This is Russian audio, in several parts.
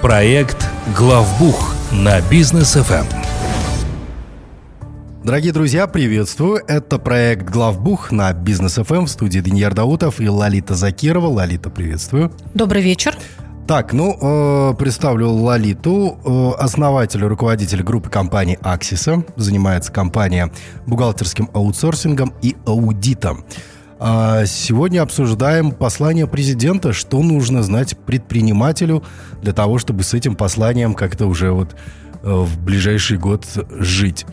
Проект «Главбух» на Business FM. Дорогие друзья, приветствую. Это проект «Главбух» на Business FM в студии Даниил Даутов и Лалита Закирова. Лалита, приветствую. Добрый вечер. Так, ну, э, представлю Лалиту, э, основатель и руководитель группы компаний «Аксиса». Занимается компания бухгалтерским аутсорсингом и аудитом. А сегодня обсуждаем послание президента, что нужно знать предпринимателю для того, чтобы с этим посланием как-то уже вот э, в ближайший год жить.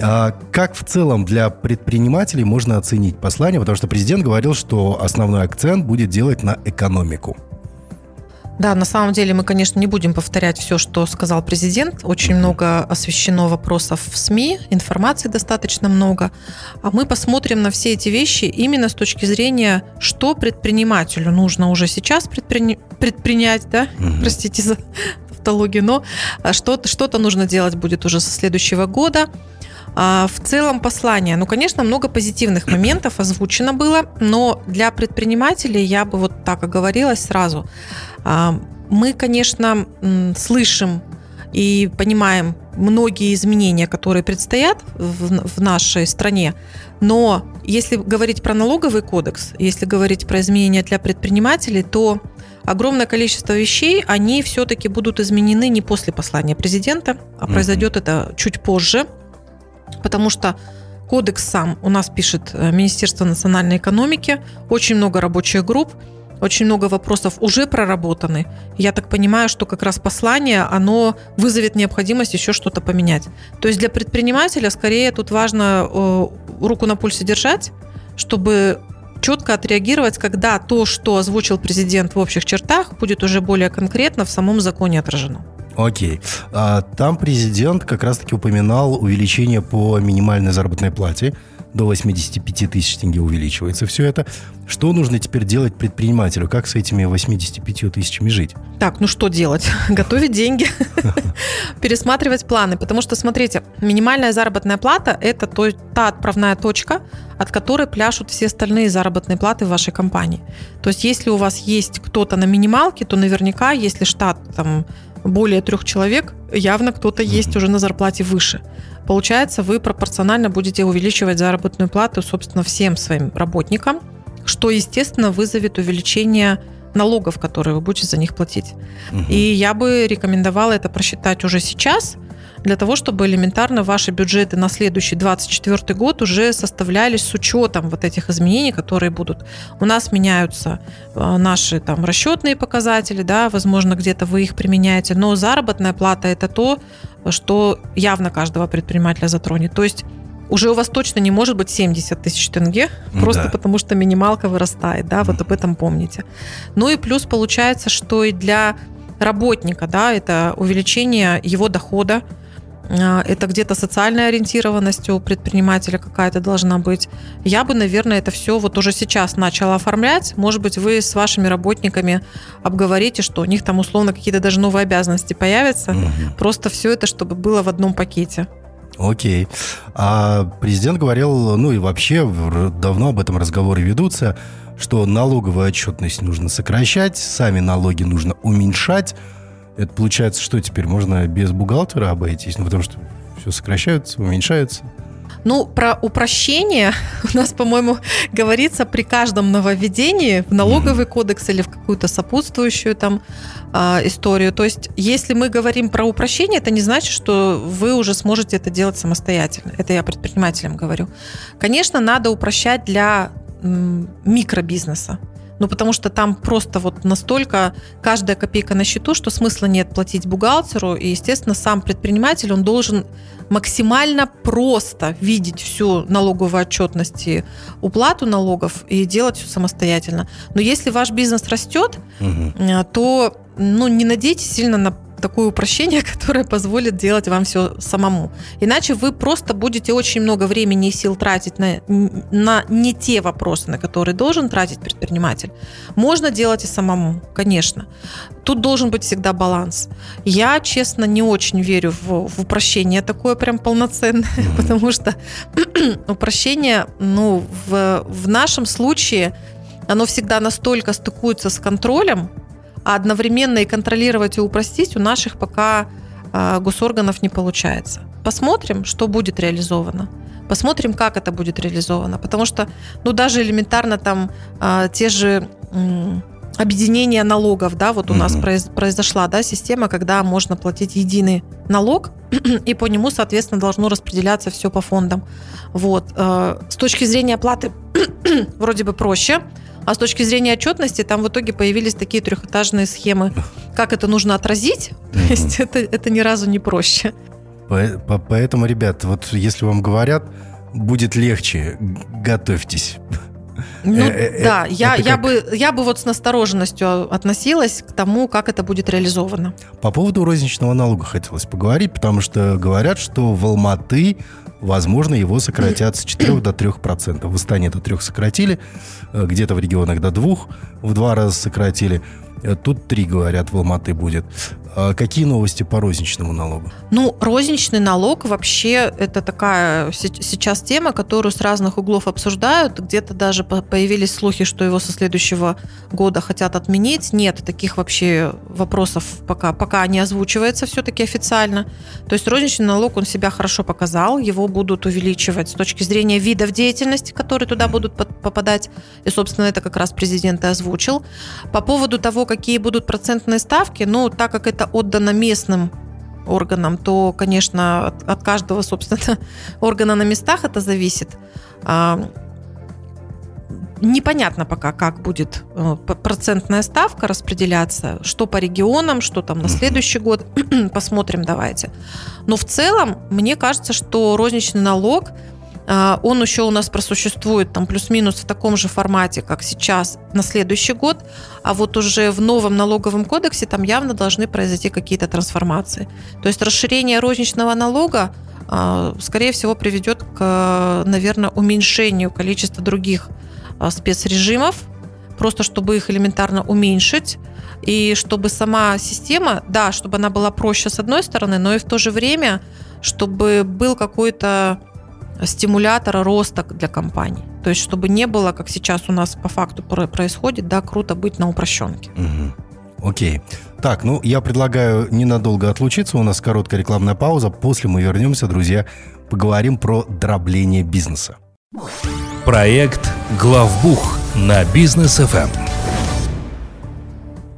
А как в целом для предпринимателей можно оценить послание? Потому что президент говорил, что основной акцент будет делать на экономику. Да, на самом деле мы, конечно, не будем повторять все, что сказал президент. Очень много освещено вопросов в СМИ, информации достаточно много. А мы посмотрим на все эти вещи именно с точки зрения, что предпринимателю нужно уже сейчас предпри... предпринять, да, угу. простите за тавтологию, но а, что-то, что-то нужно делать будет уже со следующего года. А в целом послание, ну, конечно, много позитивных моментов озвучено было, но для предпринимателей я бы вот так оговорилась сразу. А, мы, конечно, слышим и понимаем многие изменения, которые предстоят в, в нашей стране. Но если говорить про налоговый кодекс, если говорить про изменения для предпринимателей, то огромное количество вещей, они все-таки будут изменены не после послания президента, а произойдет это чуть позже потому что кодекс сам у нас пишет э, Министерство национальной экономики, очень много рабочих групп, очень много вопросов уже проработаны. Я так понимаю, что как раз послание, оно вызовет необходимость еще что-то поменять. То есть для предпринимателя скорее тут важно э, руку на пульсе держать, чтобы четко отреагировать, когда то, что озвучил президент в общих чертах, будет уже более конкретно в самом законе отражено. Окей. А, там президент как раз-таки упоминал увеличение по минимальной заработной плате. До 85 тысяч тенге увеличивается все это. Что нужно теперь делать предпринимателю? Как с этими 85 тысячами жить? Так, ну что делать? Готовить деньги, пересматривать планы. Потому что, смотрите, минимальная заработная плата – это та отправная точка, от которой пляшут все остальные заработные платы в вашей компании. То есть, если у вас есть кто-то на минималке, то наверняка, если штат там более трех человек, явно кто-то есть уже на зарплате выше. Получается, вы пропорционально будете увеличивать заработную плату, собственно, всем своим работникам, что, естественно, вызовет увеличение налогов, которые вы будете за них платить. Угу. И я бы рекомендовала это просчитать уже сейчас, для того, чтобы элементарно ваши бюджеты на следующий 2024 год уже составлялись с учетом вот этих изменений, которые будут. У нас меняются э, наши там расчетные показатели, да, возможно, где-то вы их применяете, но заработная плата это то, что явно каждого предпринимателя затронет. То есть уже у вас точно не может быть 70 тысяч тенге, просто да. потому что минималка вырастает, да, вот об этом помните. Ну и плюс получается, что и для работника, да, это увеличение его дохода, это где-то социальная ориентированность у предпринимателя какая-то должна быть. Я бы, наверное, это все вот уже сейчас начала оформлять. Может быть, вы с вашими работниками обговорите, что у них там условно какие-то даже новые обязанности появятся. Угу. Просто все это, чтобы было в одном пакете. Окей. А президент говорил, ну и вообще давно об этом разговоры ведутся, что налоговую отчетность нужно сокращать, сами налоги нужно уменьшать. Это получается, что теперь можно без бухгалтера обойтись? Ну, потому что все сокращается, уменьшается. Ну, про упрощение у нас, по-моему, говорится при каждом нововведении в налоговый кодекс или в какую-то сопутствующую там э, историю. То есть, если мы говорим про упрощение, это не значит, что вы уже сможете это делать самостоятельно. Это я предпринимателям говорю. Конечно, надо упрощать для микробизнеса. Ну, потому что там просто вот настолько каждая копейка на счету, что смысла нет платить бухгалтеру. И, естественно, сам предприниматель, он должен максимально просто видеть всю налоговую отчетность и уплату налогов и делать все самостоятельно. Но если ваш бизнес растет, угу. то ну, не надейтесь сильно на такое упрощение, которое позволит делать вам все самому. Иначе вы просто будете очень много времени и сил тратить на, на не те вопросы, на которые должен тратить предприниматель. Можно делать и самому, конечно. Тут должен быть всегда баланс. Я, честно, не очень верю в, в упрощение такое прям полноценное, потому что упрощение, ну, в, в нашем случае, оно всегда настолько стыкуется с контролем, а одновременно и контролировать и упростить у наших пока а, госорганов не получается. Посмотрим, что будет реализовано. Посмотрим, как это будет реализовано. Потому что, ну, даже элементарно там а, те же объединения налогов, да, вот у mm-hmm. нас произ, произошла, да, система, когда можно платить единый налог, и по нему, соответственно, должно распределяться все по фондам. Вот. Э, с точки зрения оплаты вроде бы проще, а с точки зрения отчетности там в итоге появились такие трехэтажные схемы. Как это нужно отразить? То есть это, это ни разу не проще. Поэтому, ребят, вот если вам говорят, будет легче, готовьтесь. Ну, э, э, да, я, я, бы, я бы вот с настороженностью относилась к тому, как это будет реализовано. По поводу розничного налога хотелось поговорить, потому что говорят, что в Алматы, возможно, его сократят с 4 до 3 процентов. В Астане до 3 сократили, э, где-то в регионах до 2 в два раза сократили. Тут 3, говорят, в Алматы будет. А какие новости по розничному налогу? Ну, розничный налог вообще это такая сейчас тема, которую с разных углов обсуждают. Где-то даже появились слухи, что его со следующего года хотят отменить. Нет, таких вообще вопросов пока, пока не озвучивается все-таки официально. То есть розничный налог, он себя хорошо показал. Его будут увеличивать с точки зрения видов деятельности, которые туда будут попадать. И, собственно, это как раз президент и озвучил. По поводу того, какие будут процентные ставки, ну, так как это отдано местным органам, то, конечно, от, от каждого, собственно, органа на местах это зависит. А, непонятно пока, как будет э, процентная ставка распределяться, что по регионам, что там на следующий год. Посмотрим, давайте. Но в целом, мне кажется, что розничный налог – он еще у нас просуществует там плюс-минус в таком же формате, как сейчас, на следующий год. А вот уже в новом налоговом кодексе там явно должны произойти какие-то трансформации. То есть расширение розничного налога, а, скорее всего, приведет к, наверное, уменьшению количества других а, спецрежимов, просто чтобы их элементарно уменьшить, и чтобы сама система, да, чтобы она была проще с одной стороны, но и в то же время, чтобы был какой-то стимулятора роста для компаний. То есть, чтобы не было, как сейчас у нас по факту происходит, да, круто быть на упрощенке. Угу. Окей. Так, ну, я предлагаю ненадолго отлучиться. У нас короткая рекламная пауза. После мы вернемся, друзья, поговорим про дробление бизнеса. Проект «Главбух» на бизнес FM.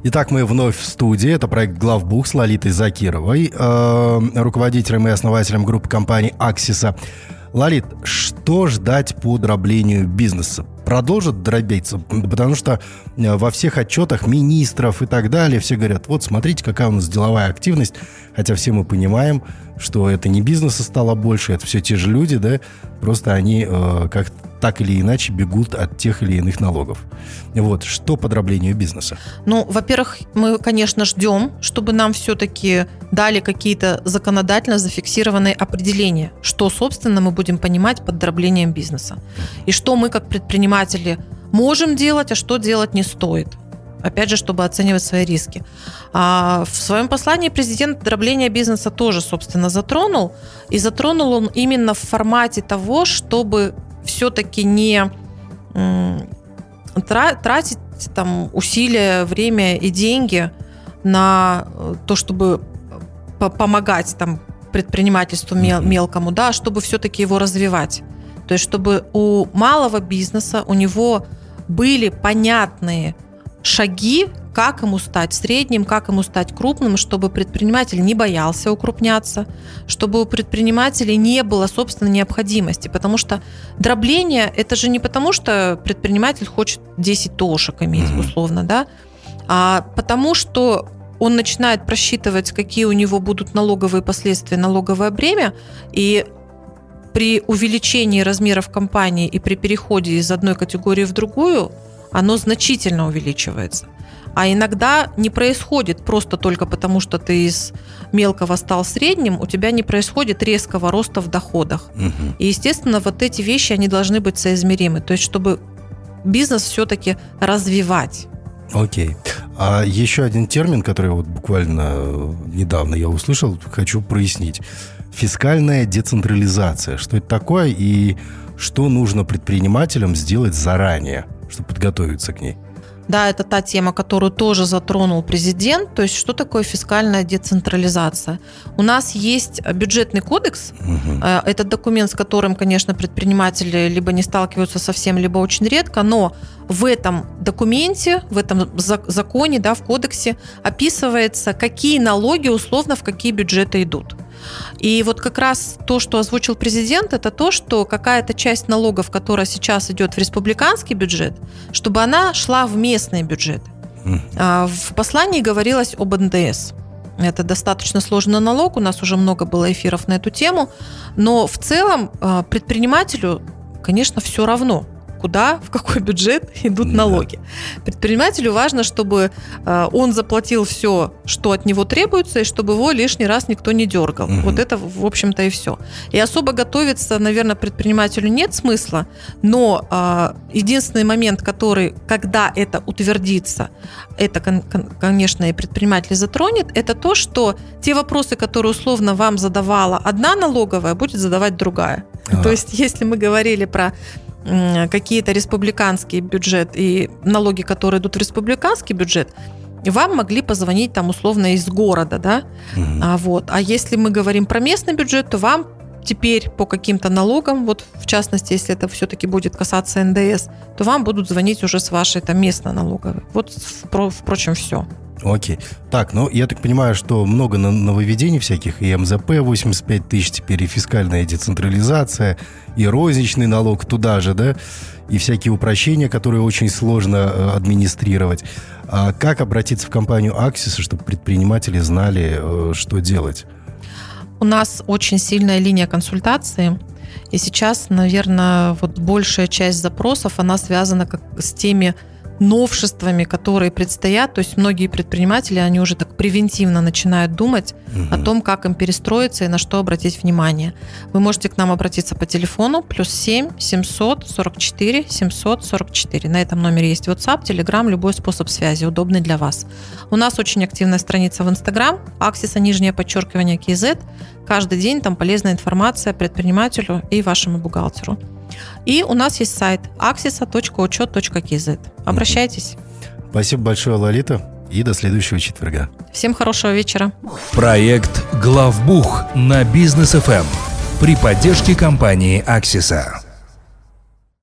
Итак, мы вновь в студии. Это проект «Главбух» с Лолитой Закировой, э, руководителем и основателем группы компаний «Аксиса». Лолит, что ждать по дроблению бизнеса? Продолжит дробиться? Потому что э, во всех отчетах министров и так далее все говорят, вот смотрите, какая у нас деловая активность, хотя все мы понимаем, что это не бизнеса стало больше, это все те же люди, да, просто они э, как так или иначе бегут от тех или иных налогов. Вот, что по дроблению бизнеса? Ну, во-первых, мы, конечно, ждем, чтобы нам все-таки дали какие-то законодательно зафиксированные определения, что, собственно, мы будем понимать под дроблением бизнеса. И что мы, как предприниматели, можем делать, а что делать не стоит опять же, чтобы оценивать свои риски. А в своем послании президент дробление бизнеса тоже, собственно, затронул. И затронул он именно в формате того, чтобы все-таки не тратить там усилия, время и деньги на э, то, чтобы помогать там предпринимательству мел, мелкому, да, чтобы все-таки его развивать. То есть, чтобы у малого бизнеса, у него были понятные шаги, как ему стать средним, как ему стать крупным, чтобы предприниматель не боялся укрупняться, чтобы у предпринимателей не было собственной необходимости. Потому что дробление – это же не потому, что предприниматель хочет 10 тошек иметь, условно, да, а потому что он начинает просчитывать, какие у него будут налоговые последствия, налоговое бремя, и при увеличении размеров компании и при переходе из одной категории в другую – оно значительно увеличивается. А иногда не происходит просто только потому, что ты из мелкого стал средним, у тебя не происходит резкого роста в доходах. Угу. И, естественно, вот эти вещи, они должны быть соизмеримы. То есть, чтобы бизнес все-таки развивать. Окей. А еще один термин, который вот буквально недавно я услышал, хочу прояснить. Фискальная децентрализация. Что это такое и что нужно предпринимателям сделать заранее? Чтобы подготовиться к ней? Да, это та тема, которую тоже затронул президент. То есть, что такое фискальная децентрализация? У нас есть бюджетный кодекс. Угу. Это документ, с которым, конечно, предприниматели либо не сталкиваются совсем, либо очень редко. Но в этом документе, в этом законе, да, в кодексе описывается, какие налоги условно в какие бюджеты идут. И вот как раз то, что озвучил президент, это то, что какая-то часть налогов, которая сейчас идет в республиканский бюджет, чтобы она шла в местные бюджеты. А в послании говорилось об НДС. Это достаточно сложный налог, у нас уже много было эфиров на эту тему, но в целом а, предпринимателю, конечно, все равно – куда, в какой бюджет идут налоги. Предпринимателю важно, чтобы э, он заплатил все, что от него требуется, и чтобы его лишний раз никто не дергал. Угу. Вот это, в общем-то, и все. И особо готовиться, наверное, предпринимателю нет смысла, но э, единственный момент, который, когда это утвердится, это, конечно, и предприниматель затронет, это то, что те вопросы, которые условно вам задавала одна налоговая, будет задавать другая. А. То есть, если мы говорили про какие-то республиканский бюджет и налоги, которые идут в республиканский бюджет, вам могли позвонить там условно из города, да, угу. а вот. А если мы говорим про местный бюджет, то вам теперь по каким-то налогам, вот в частности, если это все-таки будет касаться НДС, то вам будут звонить уже с вашей там местной налоговой. Вот, впрочем, все. Окей. Так, ну я так понимаю, что много нововведений всяких, и МЗП 85 тысяч, теперь и фискальная децентрализация, и розничный налог туда же, да, и всякие упрощения, которые очень сложно э, администрировать. А как обратиться в компанию Axis, чтобы предприниматели знали, э, что делать? У нас очень сильная линия консультации. И сейчас, наверное, вот большая часть запросов, она связана как с теми новшествами, которые предстоят. То есть многие предприниматели, они уже так превентивно начинают думать угу. о том, как им перестроиться и на что обратить внимание. Вы можете к нам обратиться по телефону плюс 7 744 744. На этом номере есть WhatsApp, Telegram, любой способ связи, удобный для вас. У нас очень активная страница в Instagram, аксиса нижнее подчеркивание KZ. Каждый день там полезная информация предпринимателю и вашему бухгалтеру. И у нас есть сайт axisa.учет.kz. Обращайтесь. Спасибо большое, Лолита. И до следующего четверга. Всем хорошего вечера. Проект «Главбух» на бизнес ФМ при поддержке компании «Аксиса».